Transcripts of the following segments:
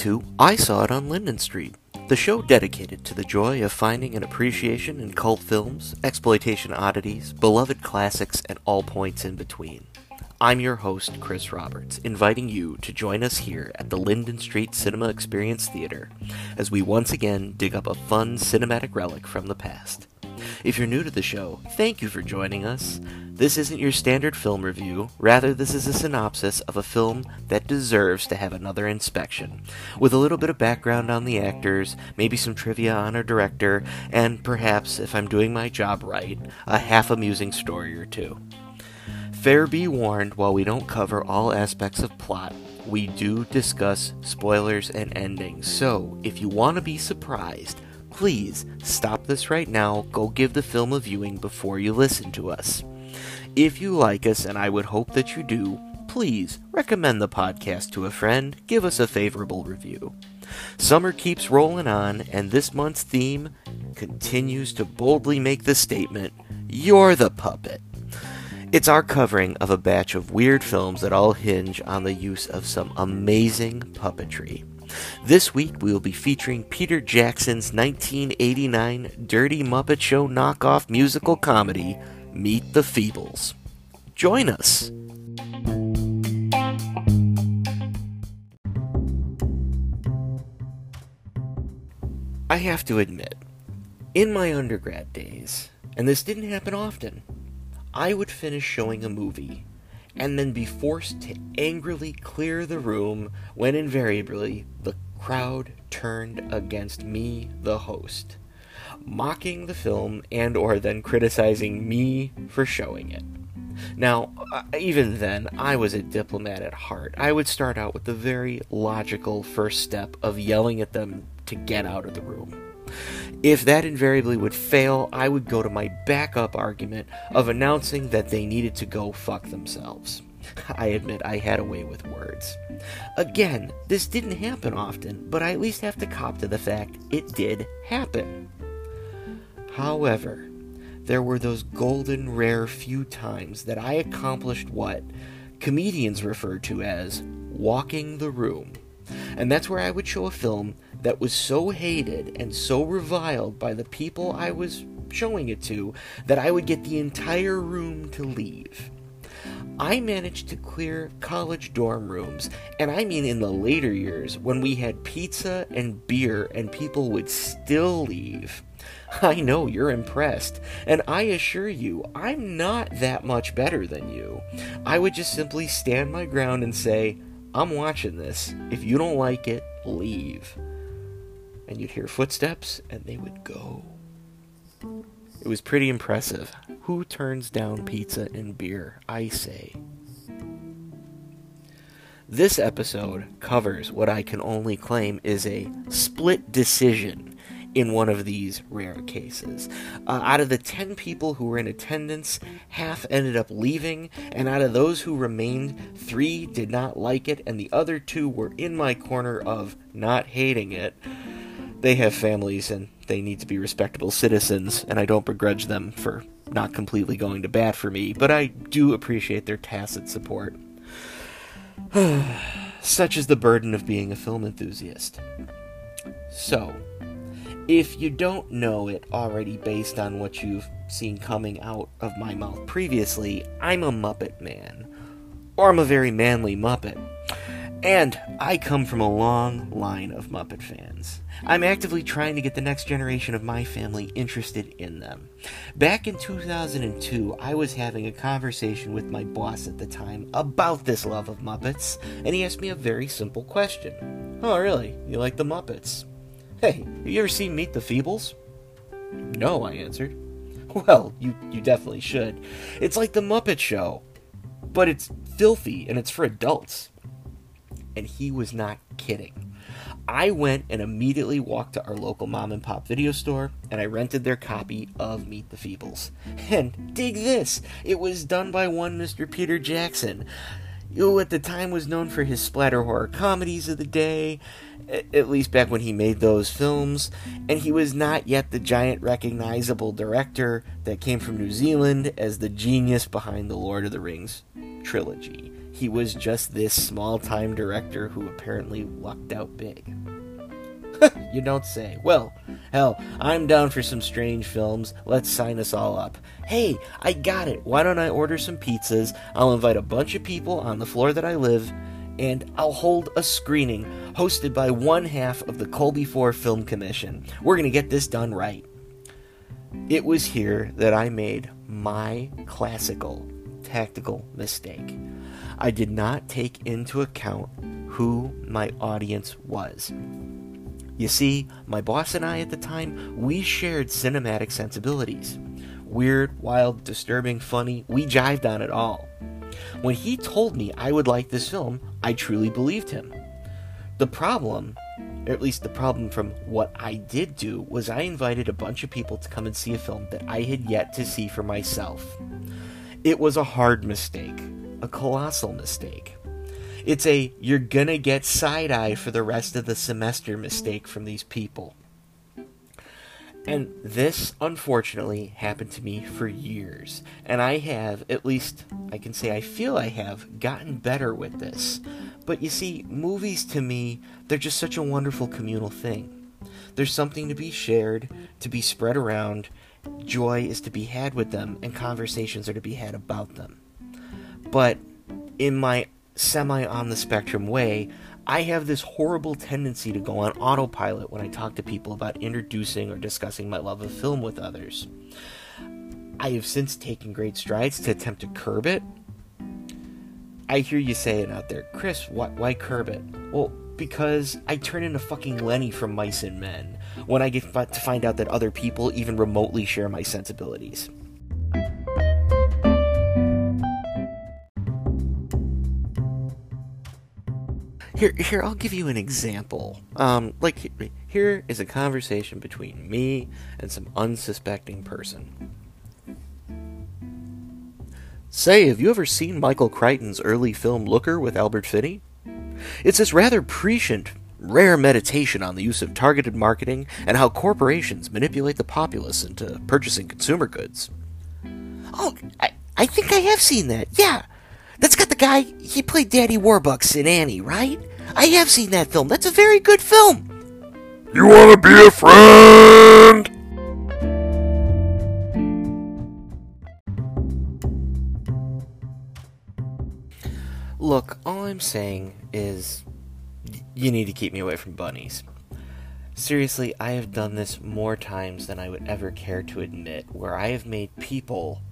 to I Saw It on Linden Street, the show dedicated to the joy of finding an appreciation in cult films, exploitation oddities, beloved classics, and all points in between. I'm your host, Chris Roberts, inviting you to join us here at the Linden Street Cinema Experience Theater as we once again dig up a fun cinematic relic from the past. If you're new to the show, thank you for joining us. This isn't your standard film review, rather, this is a synopsis of a film that deserves to have another inspection, with a little bit of background on the actors, maybe some trivia on our director, and perhaps, if I'm doing my job right, a half amusing story or two. Fair be warned, while we don't cover all aspects of plot, we do discuss spoilers and endings, so if you want to be surprised, please stop this right now, go give the film a viewing before you listen to us. If you like us, and I would hope that you do, please recommend the podcast to a friend, give us a favorable review. Summer keeps rolling on, and this month's theme continues to boldly make the statement You're the puppet. It's our covering of a batch of weird films that all hinge on the use of some amazing puppetry. This week we will be featuring Peter Jackson's 1989 Dirty Muppet Show knockoff musical comedy, Meet the Feebles. Join us! I have to admit, in my undergrad days, and this didn't happen often, I would finish showing a movie and then be forced to angrily clear the room when invariably the crowd turned against me, the host, mocking the film and or then criticizing me for showing it. Now, uh, even then, I was a diplomat at heart. I would start out with the very logical first step of yelling at them to get out of the room. If that invariably would fail, I would go to my backup argument of announcing that they needed to go fuck themselves. I admit I had a way with words. Again, this didn't happen often, but I at least have to cop to the fact it did happen. However, there were those golden rare few times that I accomplished what comedians refer to as walking the room. And that's where I would show a film that was so hated and so reviled by the people I was showing it to that I would get the entire room to leave. I managed to clear college dorm rooms, and I mean in the later years when we had pizza and beer and people would still leave. I know you're impressed, and I assure you, I'm not that much better than you. I would just simply stand my ground and say, I'm watching this. If you don't like it, leave. And you'd hear footsteps, and they would go. It was pretty impressive. Who turns down pizza and beer? I say. This episode covers what I can only claim is a split decision in one of these rare cases. Uh, out of the 10 people who were in attendance, half ended up leaving, and out of those who remained, three did not like it, and the other two were in my corner of not hating it. They have families and they need to be respectable citizens, and I don't begrudge them for not completely going to bat for me, but I do appreciate their tacit support. Such is the burden of being a film enthusiast. So, if you don't know it already based on what you've seen coming out of my mouth previously, I'm a Muppet man. Or I'm a very manly Muppet. And I come from a long line of Muppet fans. I'm actively trying to get the next generation of my family interested in them. Back in 2002, I was having a conversation with my boss at the time about this love of Muppets, and he asked me a very simple question. Oh, really? You like the Muppets? Hey, have you ever seen Meet the Feebles? No, I answered. Well, you, you definitely should. It's like the Muppet Show, but it's filthy and it's for adults. And he was not kidding. I went and immediately walked to our local mom and pop video store and I rented their copy of Meet the Feebles. And dig this, it was done by one Mr. Peter Jackson. who at the time was known for his splatter horror comedies of the day, at least back when he made those films, and he was not yet the giant recognizable director that came from New Zealand as the genius behind the Lord of the Rings trilogy. He was just this small time director who apparently lucked out big. you don't say. Well, hell, I'm down for some strange films. Let's sign us all up. Hey, I got it. Why don't I order some pizzas? I'll invite a bunch of people on the floor that I live, and I'll hold a screening hosted by one half of the Colby 4 Film Commission. We're going to get this done right. It was here that I made my classical tactical mistake. I did not take into account who my audience was. You see, my boss and I at the time, we shared cinematic sensibilities. Weird, wild, disturbing, funny, we jived on it all. When he told me I would like this film, I truly believed him. The problem, or at least the problem from what I did do, was I invited a bunch of people to come and see a film that I had yet to see for myself. It was a hard mistake, a colossal mistake. It's a you're gonna get side eye for the rest of the semester mistake from these people. And this, unfortunately, happened to me for years. And I have, at least I can say I feel I have, gotten better with this. But you see, movies to me, they're just such a wonderful communal thing. There's something to be shared, to be spread around. Joy is to be had with them, and conversations are to be had about them. But in my semi on the spectrum way, I have this horrible tendency to go on autopilot when I talk to people about introducing or discussing my love of film with others. I have since taken great strides to attempt to curb it. I hear you saying out there, Chris, why, why curb it? Well, because I turn into fucking Lenny from Mice and Men when I get to find out that other people even remotely share my sensibilities. Here, here, I'll give you an example. Um, like, here is a conversation between me and some unsuspecting person. Say, have you ever seen Michael Crichton's early film Looker with Albert Finney? It's this rather prescient, rare meditation on the use of targeted marketing and how corporations manipulate the populace into purchasing consumer goods. Oh, I, I think I have seen that. Yeah. That's got the guy, he played Daddy Warbucks in Annie, right? I have seen that film. That's a very good film. You want to be a friend? Look, all I'm saying is you need to keep me away from bunnies. Seriously, I have done this more times than I would ever care to admit, where I have made people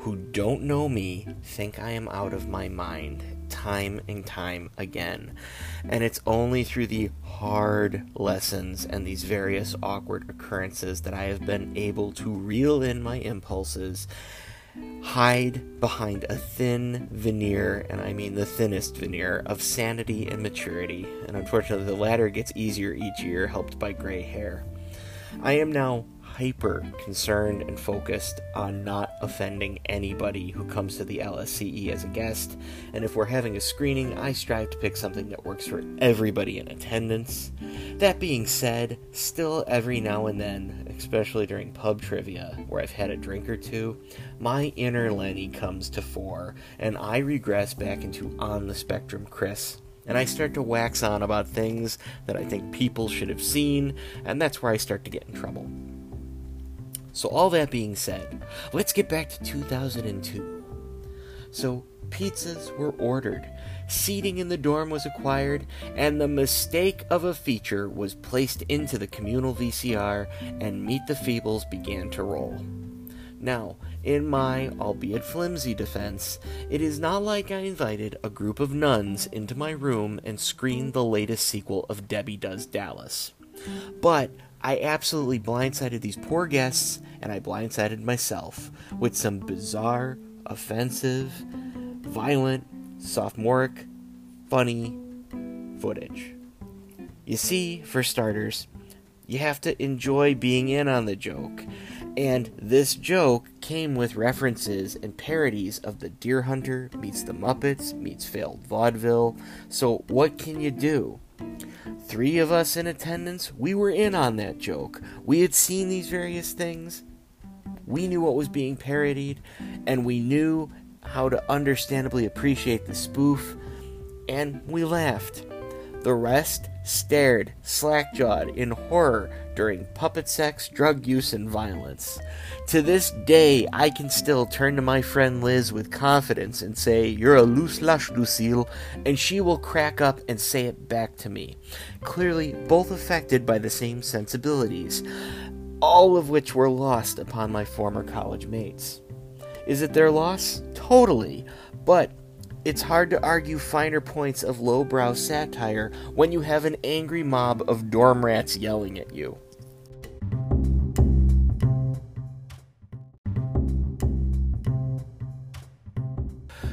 who don't know me think I am out of my mind time and time again. And it's only through the hard lessons and these various awkward occurrences that I have been able to reel in my impulses, hide behind a thin veneer, and I mean the thinnest veneer, of sanity and maturity. And unfortunately, the latter gets easier each year, helped by gray hair. I am now hyper concerned and focused on not offending anybody who comes to the LSCE as a guest. And if we're having a screening, I strive to pick something that works for everybody in attendance. That being said, still every now and then, especially during pub trivia, where I've had a drink or two, my inner Lenny comes to fore, and I regress back into on the spectrum Chris and I start to wax on about things that I think people should have seen, and that's where I start to get in trouble. So, all that being said, let's get back to 2002. So, pizzas were ordered, seating in the dorm was acquired, and the mistake of a feature was placed into the communal VCR, and Meet the Feebles began to roll. Now, in my, albeit flimsy defense, it is not like I invited a group of nuns into my room and screened the latest sequel of Debbie Does Dallas. But I absolutely blindsided these poor guests, and I blindsided myself with some bizarre, offensive, violent, sophomoric, funny footage. You see, for starters, you have to enjoy being in on the joke. And this joke came with references and parodies of the Deer Hunter meets the Muppets meets failed vaudeville. So, what can you do? Three of us in attendance, we were in on that joke. We had seen these various things. We knew what was being parodied, and we knew how to understandably appreciate the spoof, and we laughed. The rest stared, slack jawed, in horror during puppet sex, drug use, and violence. To this day, I can still turn to my friend Liz with confidence and say, You're a loose lush, Lucille, and she will crack up and say it back to me. Clearly, both affected by the same sensibilities, all of which were lost upon my former college mates. Is it their loss? Totally. But it's hard to argue finer points of lowbrow satire when you have an angry mob of dorm rats yelling at you.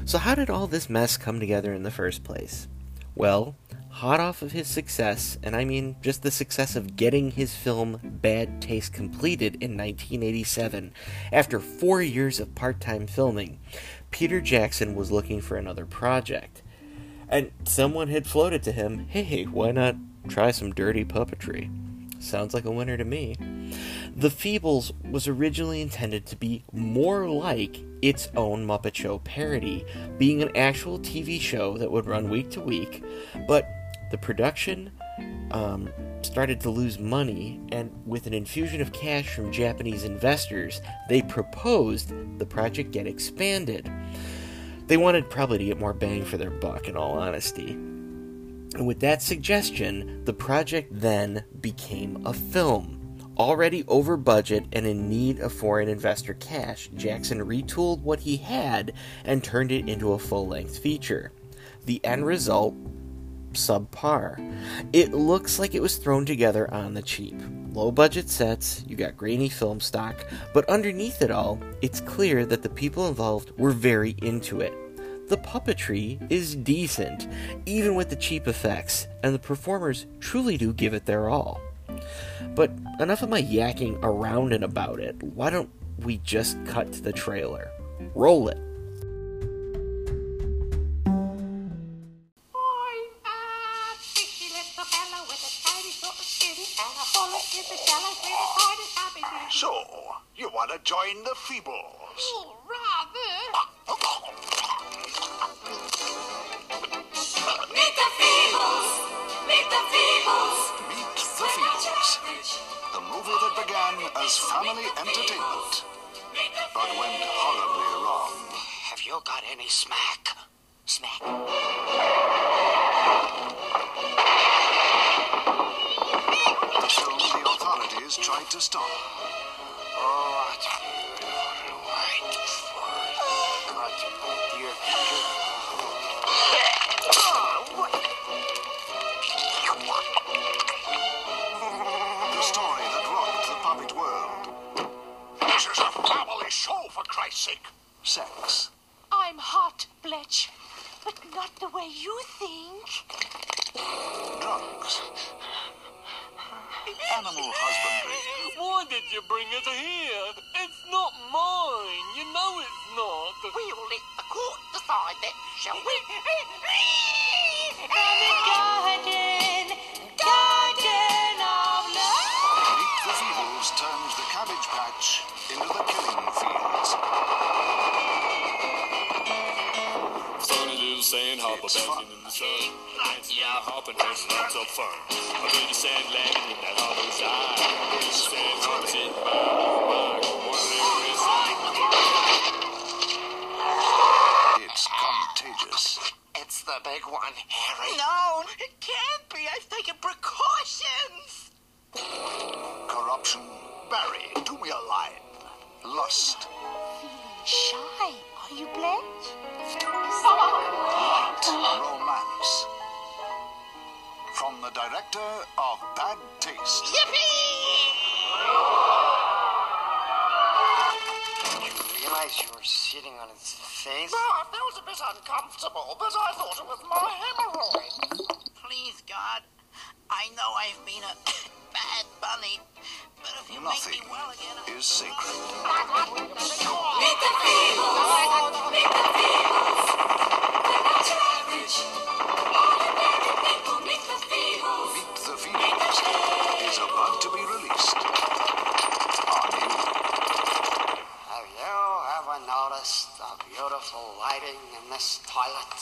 So, how did all this mess come together in the first place? Well, hot off of his success, and I mean just the success of getting his film Bad Taste completed in 1987, after four years of part time filming, Peter Jackson was looking for another project. And someone had floated to him, hey, why not try some dirty puppetry? Sounds like a winner to me. The Feebles was originally intended to be more like its own Muppet Show parody, being an actual TV show that would run week to week, but the production um, started to lose money, and with an infusion of cash from Japanese investors, they proposed the project get expanded. They wanted probably to get more bang for their buck, in all honesty. And with that suggestion, the project then became a film. Already over budget and in need of foreign investor cash, Jackson retooled what he had and turned it into a full length feature. The end result subpar. It looks like it was thrown together on the cheap. Low budget sets, you got grainy film stock, but underneath it all, it's clear that the people involved were very into it. The puppetry is decent, even with the cheap effects, and the performers truly do give it their all. But enough of my yakking around and about it. Why don't we just cut to the trailer? Roll it. Did you bring it here? It's not mine. You know it's not. We'll let the court decide that, shall we? garden, garden of love. Meet the Feebles turns the cabbage patch into the killing Funny little sand It's fun. in the sun. Dancing on a hopping having lots of fun. A pretty sand landing in that hollow's eye. A pretty sand hopper sitting by the rock. It's contagious. It's the big one, Harry. No, it can't be. I've taken precautions. Corruption. Barry, do me a line. Lust. Shy, are you Bletch? Light. Romance. From the director of Bad Taste. Did you realize you were sitting on its face? Oh, it feels a bit uncomfortable, but I thought it was my hemorrhoid. Please, God, I know I've been a bad bunny. But if you Nothing make me well again, I- is sacred. Meet the Feebles. Meet the Feebles. They're not your average, ordinary people. Meet the Feebles. Meet the Feebles is about to be released on you. Have you ever noticed the beautiful lighting in this toilet?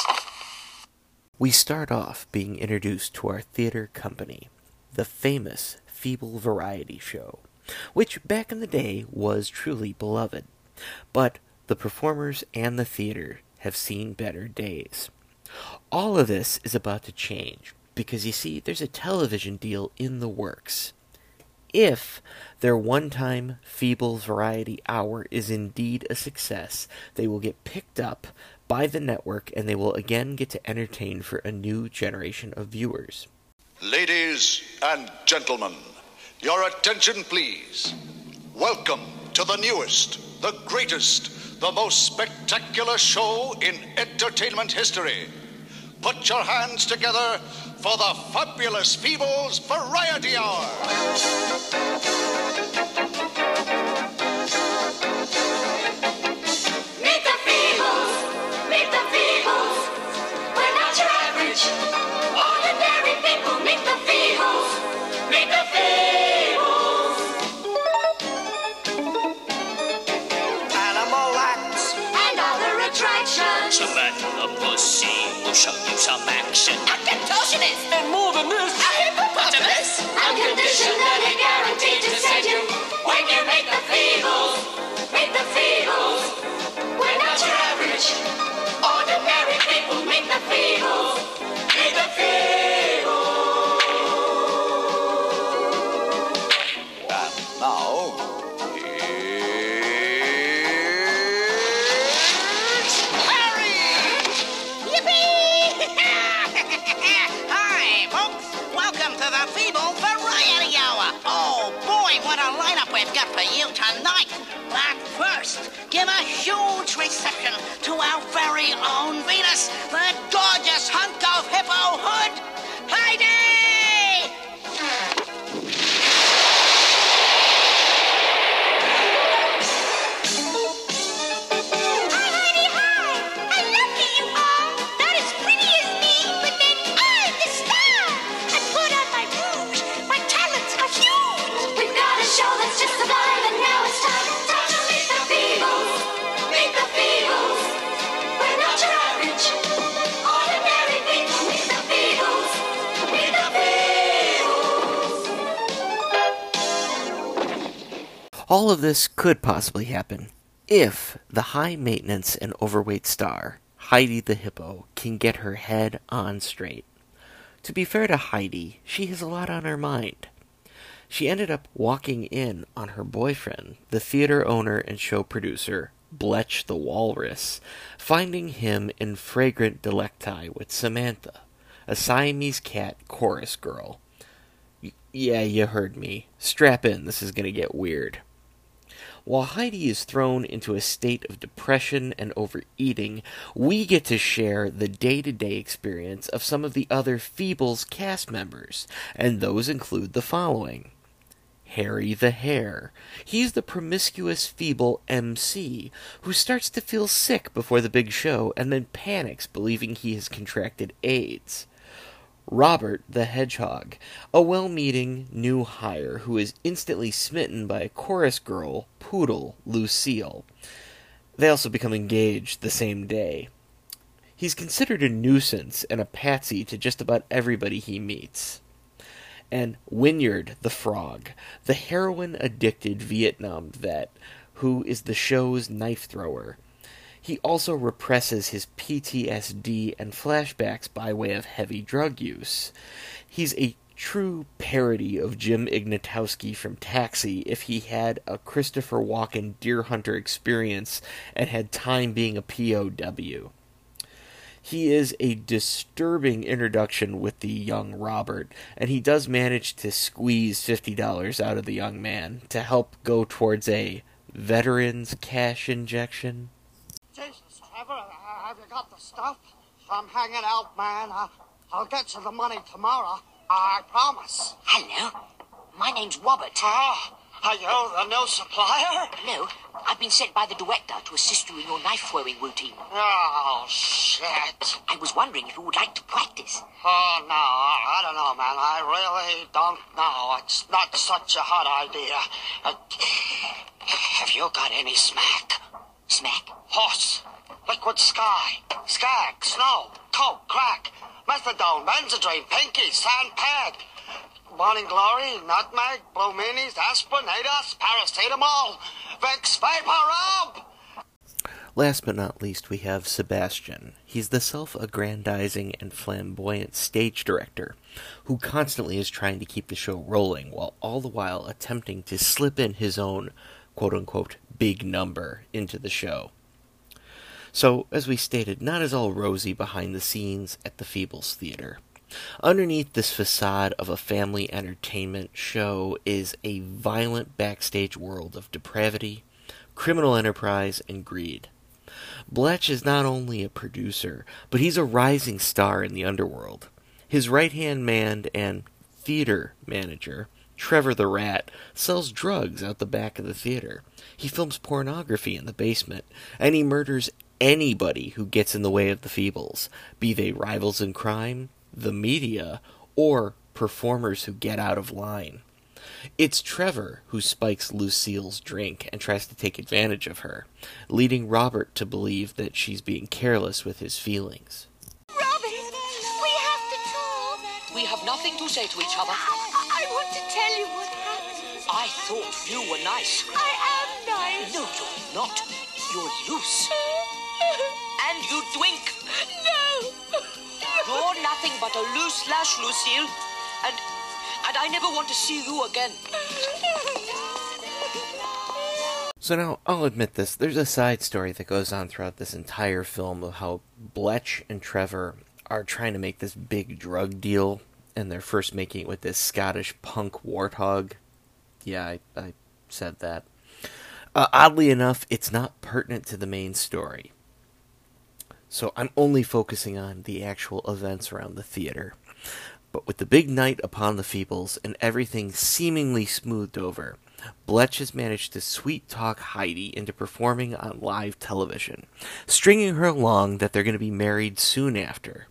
We start off being introduced to our theater company, the famous Feeble Variety Show, which back in the day was truly beloved. But the performers and the theater have seen better days. All of this is about to change because you see, there's a television deal in the works. If their one time Feeble Variety Hour is indeed a success, they will get picked up by the network and they will again get to entertain for a new generation of viewers. Ladies and gentlemen, your attention please. Welcome to the newest, the greatest, the most spectacular show in entertainment history. Put your hands together for the fabulous Feebles Variety Hour. All of this could possibly happen if the high maintenance and overweight star, Heidi the Hippo, can get her head on straight. To be fair to Heidi, she has a lot on her mind. She ended up walking in on her boyfriend, the theater owner and show producer, Bletch the Walrus, finding him in fragrant delecti with Samantha, a Siamese cat chorus girl. Y- yeah, you heard me. Strap in, this is gonna get weird. While Heidi is thrown into a state of depression and overeating, we get to share the day to day experience of some of the other Feebles cast members, and those include the following Harry the Hare. He's the promiscuous Feeble MC who starts to feel sick before the big show and then panics believing he has contracted AIDS. Robert the Hedgehog, a well meaning new hire who is instantly smitten by a chorus girl, Poodle, Lucille. They also become engaged the same day. He's considered a nuisance and a patsy to just about everybody he meets. And Wynyard the Frog, the heroin addicted Vietnam vet who is the show's knife thrower. He also represses his PTSD and flashbacks by way of heavy drug use. He's a true parody of Jim Ignatowski from Taxi if he had a Christopher Walken deer hunter experience and had time being a POW. He is a disturbing introduction with the young Robert, and he does manage to squeeze $50 out of the young man to help go towards a veteran's cash injection. Have, you got the stuff? I'm hanging out, man. I, I'll get you the money tomorrow. I promise. Hello. My name's Robert. Ah, are you the new supplier? No, I've been sent by the director to assist you in your knife throwing routine. Oh, shit. I was wondering if you would like to practice. Oh, no, I don't know, man. I really don't know. It's not such a hot idea. Uh, have you got any smack? Smack? Horse, liquid sky, skag, snow, coke, crack, methadone, benzedrine, pinky, sand pad, morning glory, nutmeg, blue minis, aspirin, ADOS, paracetamol, vapor rub. Last but not least, we have Sebastian. He's the self aggrandizing and flamboyant stage director who constantly is trying to keep the show rolling while all the while attempting to slip in his own quote unquote big number into the show. So, as we stated, not as all rosy behind the scenes at the Feebles Theater. Underneath this facade of a family entertainment show is a violent backstage world of depravity, criminal enterprise, and greed. Bletch is not only a producer, but he's a rising star in the underworld. His right hand man and theater manager, Trevor the Rat, sells drugs out the back of the theater. He films pornography in the basement, and he murders anybody who gets in the way of the Feebles, be they rivals in crime, the media, or performers who get out of line. It's Trevor who spikes Lucille's drink and tries to take advantage of her, leading Robert to believe that she's being careless with his feelings. Robin, we have to talk. We have nothing to say to each other. I want to tell you what happened. I thought you were nice. I am nice. No, you're not. You're loose. And you drink. No. You're nothing but a loose lash, Lucille. And and I never want to see you again. So now, I'll admit this, there's a side story that goes on throughout this entire film of how Bletch and Trevor are trying to make this big drug deal, and they're first making it with this Scottish punk warthog. Yeah, I, I said that. Uh, oddly enough, it's not pertinent to the main story. So I'm only focusing on the actual events around the theater. But with the big night upon the Feebles and everything seemingly smoothed over, Bletch has managed to sweet talk Heidi into performing on live television, stringing her along that they're going to be married soon after.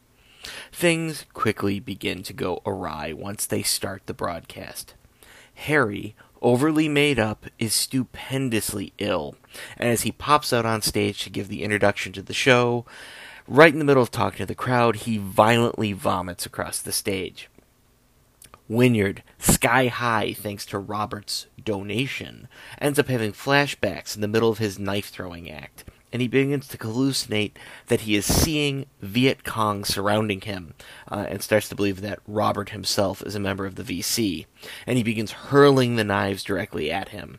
Things quickly begin to go awry once they start the broadcast. Harry, overly made up, is stupendously ill, and as he pops out on stage to give the introduction to the show, right in the middle of talking to the crowd, he violently vomits across the stage. Wynyard, sky high thanks to Robert's donation, ends up having flashbacks in the middle of his knife throwing act, and he begins to hallucinate that he is seeing Viet Cong surrounding him, uh, and starts to believe that Robert himself is a member of the VC, and he begins hurling the knives directly at him.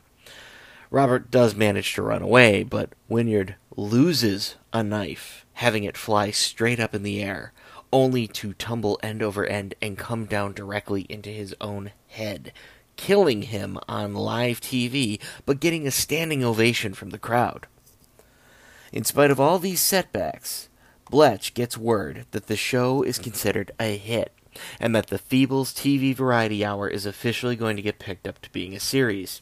Robert does manage to run away, but Wynyard loses a knife, having it fly straight up in the air, only to tumble end over end and come down directly into his own head, killing him on live TV, but getting a standing ovation from the crowd. In spite of all these setbacks, Bletch gets word that the show is considered a hit, and that the Feebles TV Variety Hour is officially going to get picked up to being a series.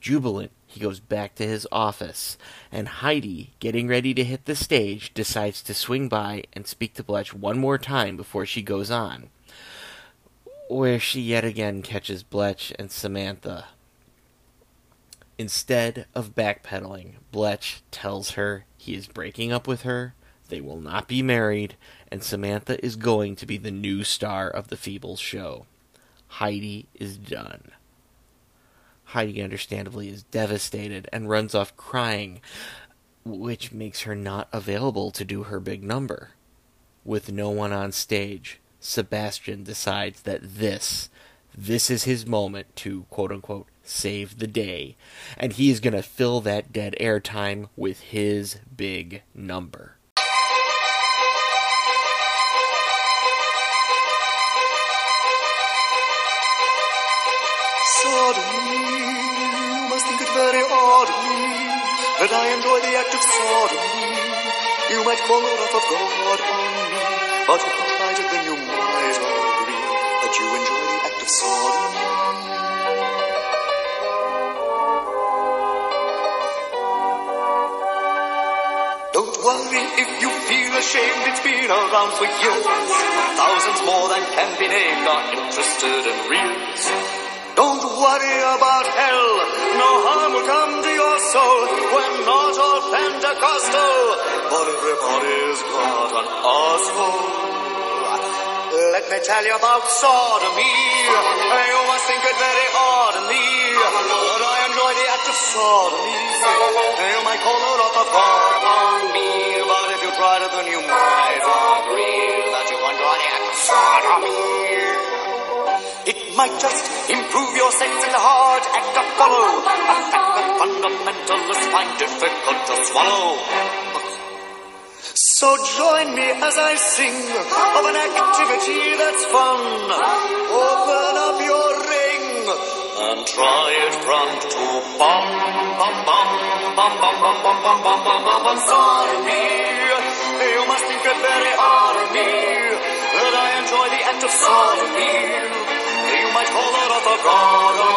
Jubilant, he goes back to his office, and Heidi, getting ready to hit the stage, decides to swing by and speak to Bletch one more time before she goes on, where she yet again catches Bletch and Samantha. Instead of backpedaling, Bletch tells her he is breaking up with her, they will not be married, and Samantha is going to be the new star of the Feebles show. Heidi is done. Heidi, understandably, is devastated and runs off crying, which makes her not available to do her big number. With no one on stage, Sebastian decides that this, this is his moment to quote unquote save the day, and he is going to fill that dead airtime with his big number. Sodomy, you must think it very odd of me that I enjoy the act of sodomy. You might call the wrath of God on me, but if I tried it, then you might agree that you enjoy the act of sodomy. If you feel ashamed, it's been around for years. Thousands more than can be named are interested in reels. Don't worry about hell, no harm will come to your soul. We're not all Pentecostal, but everybody's got an asshole. Let me tell you about sodomy. You must think it very odd of me, the act of sodomy. You might call it off a God on me, but if you tried it, then you might agree that you enjoy the act of sodomy. It might just improve your sex and heart act to follow. A fact that fundamentalists find difficult to swallow. So join me as I sing of an activity that's fun. Open up your try it front to bum bum bum bum bum bum bum bum bum bum bum bum sodomy. You must think it very me that I enjoy the act of sodomy. You might call it a god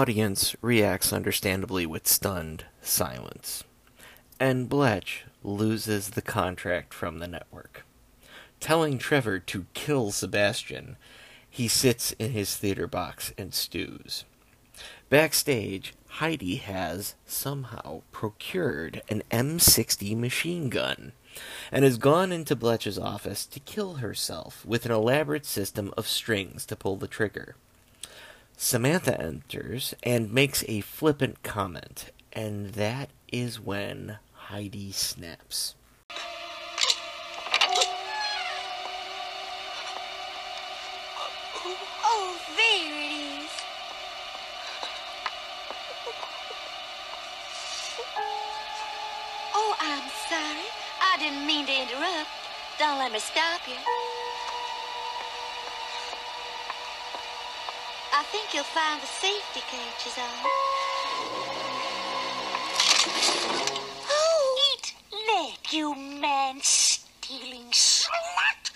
audience reacts understandably with stunned silence, and Bletch loses the contract from the network. Telling Trevor to kill Sebastian, he sits in his theater box and stews. Backstage, Heidi has somehow procured an M60 machine gun and has gone into Bletch's office to kill herself with an elaborate system of strings to pull the trigger. Samantha enters and makes a flippant comment, and that is when Heidi snaps. Oh, there it is. Oh, I'm sorry. I didn't mean to interrupt. Don't let me stop you. I think you'll find the safety cages on. Oh, eat leg, you man-stealing slut!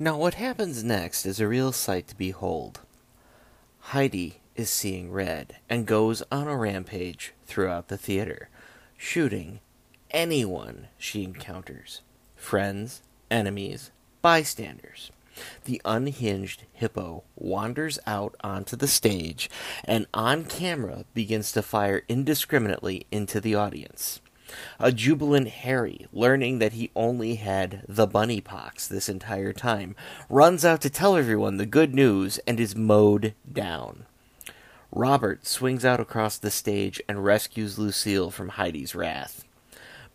Now, what happens next is a real sight to behold. Heidi is seeing red and goes on a rampage throughout the theater, shooting anyone she encounters friends, enemies, bystanders. The unhinged hippo wanders out onto the stage and on camera begins to fire indiscriminately into the audience. A jubilant Harry, learning that he only had the bunny pox this entire time, runs out to tell everyone the good news and is mowed down. Robert swings out across the stage and rescues Lucille from Heidi's wrath.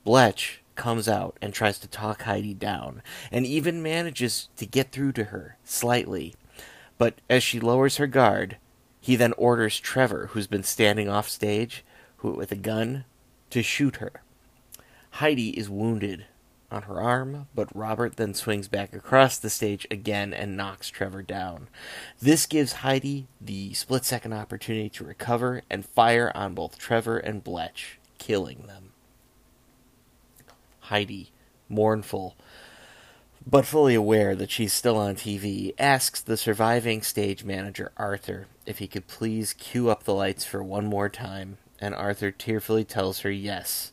Bletch comes out and tries to talk Heidi down, and even manages to get through to her slightly. But as she lowers her guard, he then orders Trevor, who's been standing off stage who, with a gun, to shoot her. Heidi is wounded on her arm, but Robert then swings back across the stage again and knocks Trevor down. This gives Heidi the split second opportunity to recover and fire on both Trevor and Bletch, killing them. Heidi, mournful, but fully aware that she's still on TV, asks the surviving stage manager, Arthur, if he could please cue up the lights for one more time, and Arthur tearfully tells her yes.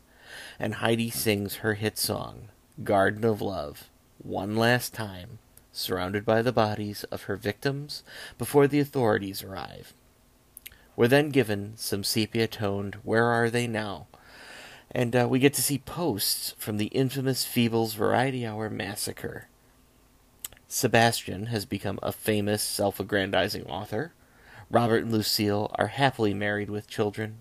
And Heidi sings her hit song, Garden of Love, one last time, surrounded by the bodies of her victims before the authorities arrive. We're then given some sepia toned Where Are They Now? And uh, we get to see posts from the infamous Feebles Variety Hour massacre. Sebastian has become a famous self aggrandizing author. Robert and Lucille are happily married with children.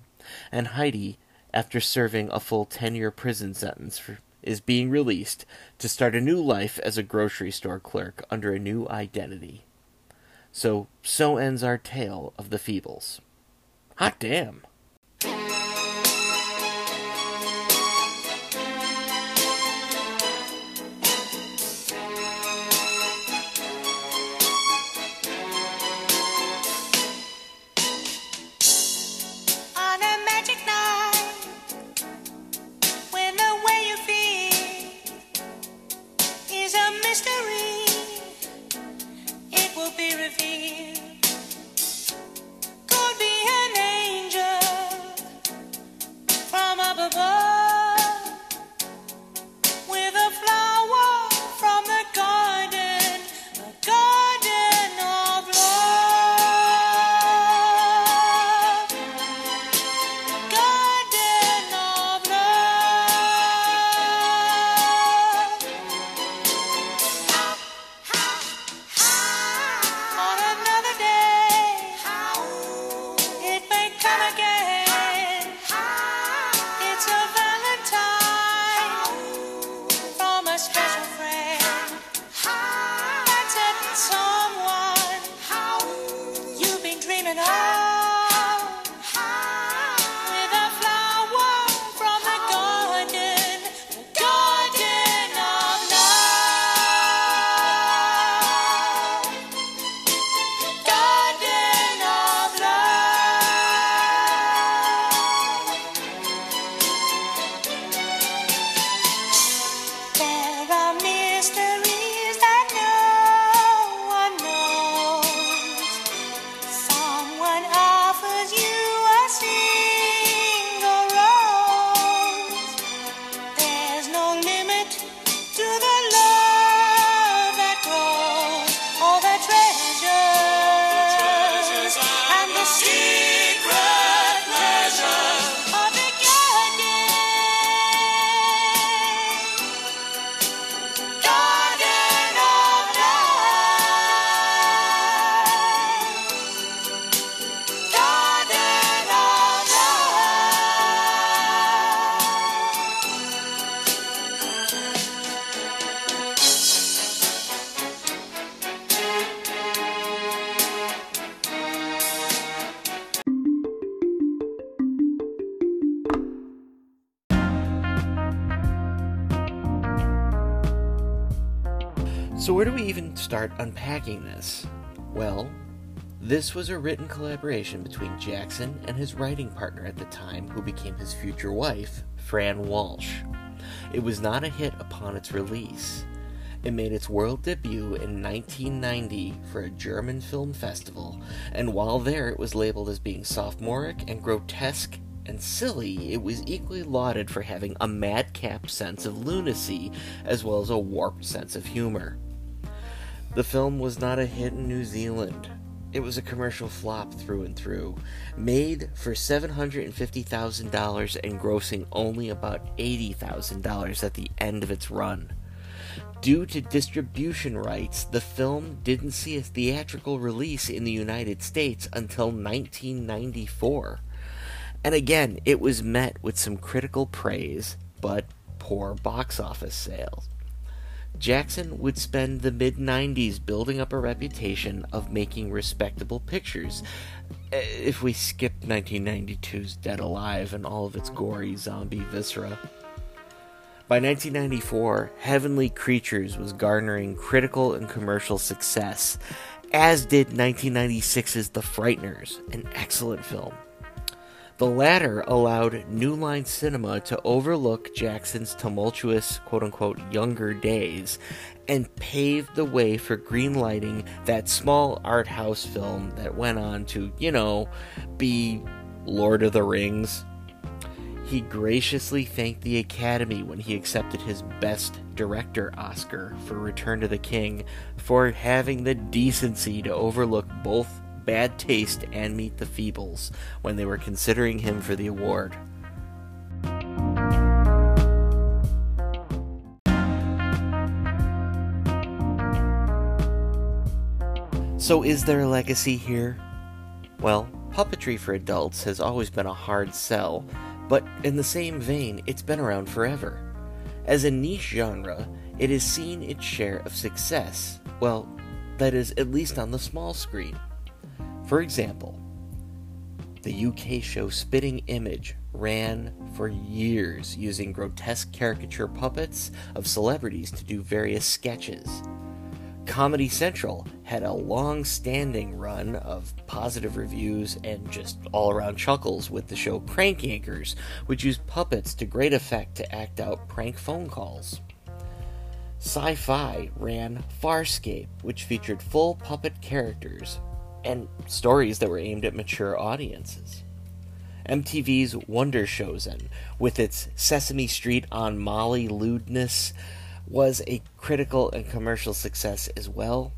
And Heidi, after serving a full 10 year prison sentence, for, is being released to start a new life as a grocery store clerk under a new identity. So, so ends our tale of the Feebles. Hot damn! So, where do we even start unpacking this? Well, this was a written collaboration between Jackson and his writing partner at the time, who became his future wife, Fran Walsh. It was not a hit upon its release. It made its world debut in 1990 for a German film festival, and while there it was labeled as being sophomoric and grotesque and silly, it was equally lauded for having a madcap sense of lunacy as well as a warped sense of humor. The film was not a hit in New Zealand. It was a commercial flop through and through, made for $750,000 and grossing only about $80,000 at the end of its run. Due to distribution rights, the film didn't see a theatrical release in the United States until 1994. And again, it was met with some critical praise, but poor box office sales. Jackson would spend the mid 90s building up a reputation of making respectable pictures. eh, If we skip 1992's Dead Alive and all of its gory zombie viscera. By 1994, Heavenly Creatures was garnering critical and commercial success, as did 1996's The Frighteners, an excellent film. The latter allowed New Line Cinema to overlook Jackson's tumultuous, quote unquote, younger days and paved the way for greenlighting that small art house film that went on to, you know, be Lord of the Rings. He graciously thanked the Academy when he accepted his Best Director Oscar for Return to the King for having the decency to overlook both Bad Taste and Meet the Feebles when they were considering him for the award. So, is there a legacy here? Well, puppetry for adults has always been a hard sell, but in the same vein, it's been around forever. As a niche genre, it has seen its share of success, well, that is, at least on the small screen. For example, the UK show Spitting Image ran for years using grotesque caricature puppets of celebrities to do various sketches. Comedy Central had a long standing run of positive reviews and just all around chuckles with the show Prank Yankers, which used puppets to great effect to act out prank phone calls. Sci Fi ran Farscape, which featured full puppet characters and stories that were aimed at mature audiences. MTV's Wonder Showzen, with its Sesame Street on Molly lewdness, was a critical and commercial success as well.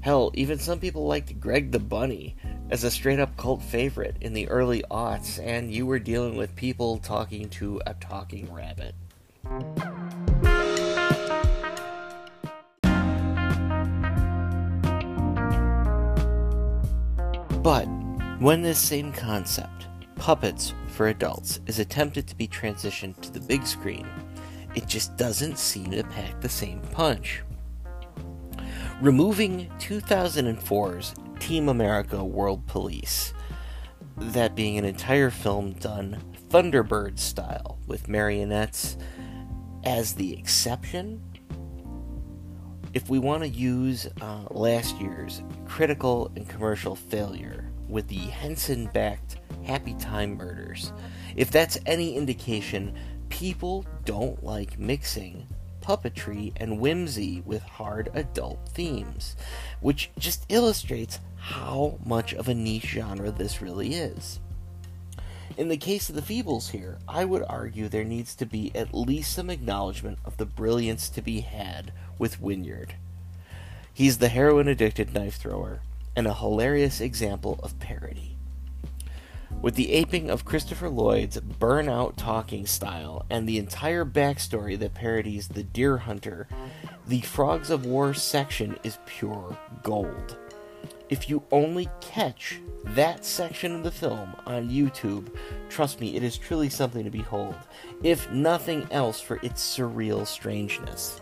Hell, even some people liked Greg the Bunny as a straight up cult favorite in the early aughts, and you were dealing with people talking to a talking rabbit. But when this same concept, puppets for adults, is attempted to be transitioned to the big screen, it just doesn't seem to pack the same punch. Removing 2004's Team America World Police, that being an entire film done Thunderbird style with marionettes as the exception, if we want to use uh, last year's critical and commercial failure with the Henson backed Happy Time Murders, if that's any indication, people don't like mixing puppetry and whimsy with hard adult themes, which just illustrates how much of a niche genre this really is. In the case of the Feebles here, I would argue there needs to be at least some acknowledgement of the brilliance to be had with Wynyard. He's the heroin addicted knife thrower, and a hilarious example of parody. With the aping of Christopher Lloyd's burnout talking style and the entire backstory that parodies the deer hunter, the Frogs of War section is pure gold. If you only catch that section of the film on YouTube, trust me, it is truly something to behold, if nothing else for its surreal strangeness.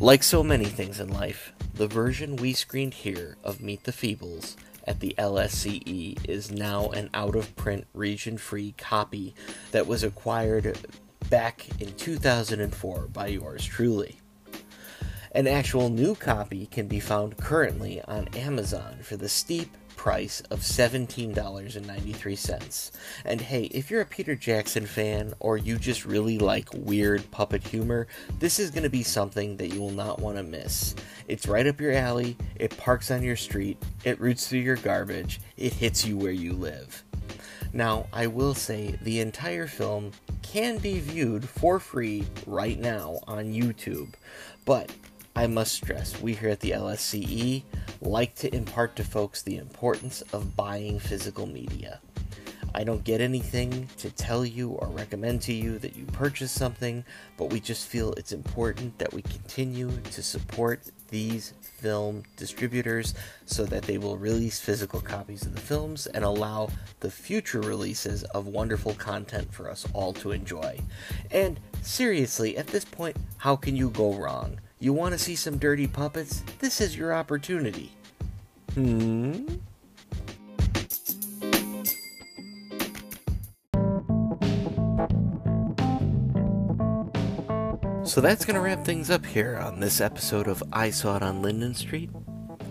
Like so many things in life, the version we screened here of Meet the Feebles at the LSCE is now an out of print region free copy that was acquired back in 2004 by yours truly. An actual new copy can be found currently on Amazon for the steep price of $17.93. And hey, if you're a Peter Jackson fan or you just really like weird puppet humor, this is going to be something that you will not want to miss. It's right up your alley, it parks on your street, it roots through your garbage, it hits you where you live. Now, I will say the entire film can be viewed for free right now on YouTube, but I must stress, we here at the LSCE like to impart to folks the importance of buying physical media. I don't get anything to tell you or recommend to you that you purchase something, but we just feel it's important that we continue to support these film distributors so that they will release physical copies of the films and allow the future releases of wonderful content for us all to enjoy. And seriously, at this point, how can you go wrong? You want to see some dirty puppets? This is your opportunity. Hmm? So that's going to wrap things up here on this episode of I Saw It on Linden Street.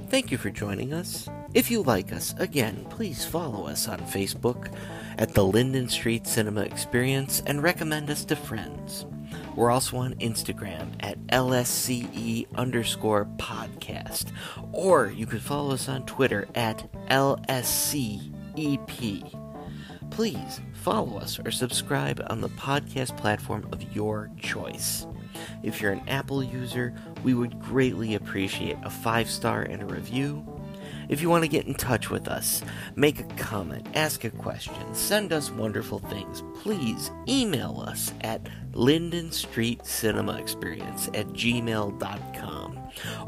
Thank you for joining us. If you like us, again, please follow us on Facebook at the Linden Street Cinema Experience and recommend us to friends. We're also on Instagram at LSCE underscore podcast. Or you can follow us on Twitter at LSCEP. Please follow us or subscribe on the podcast platform of your choice. If you're an Apple user, we would greatly appreciate a five star and a review. If you want to get in touch with us, make a comment, ask a question, send us wonderful things, please email us at Linden Street Cinema Experience at gmail.com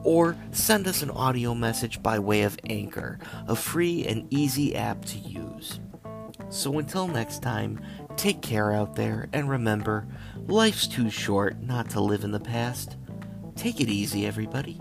or send us an audio message by way of Anchor, a free and easy app to use. So until next time, take care out there and remember, life's too short not to live in the past. Take it easy, everybody.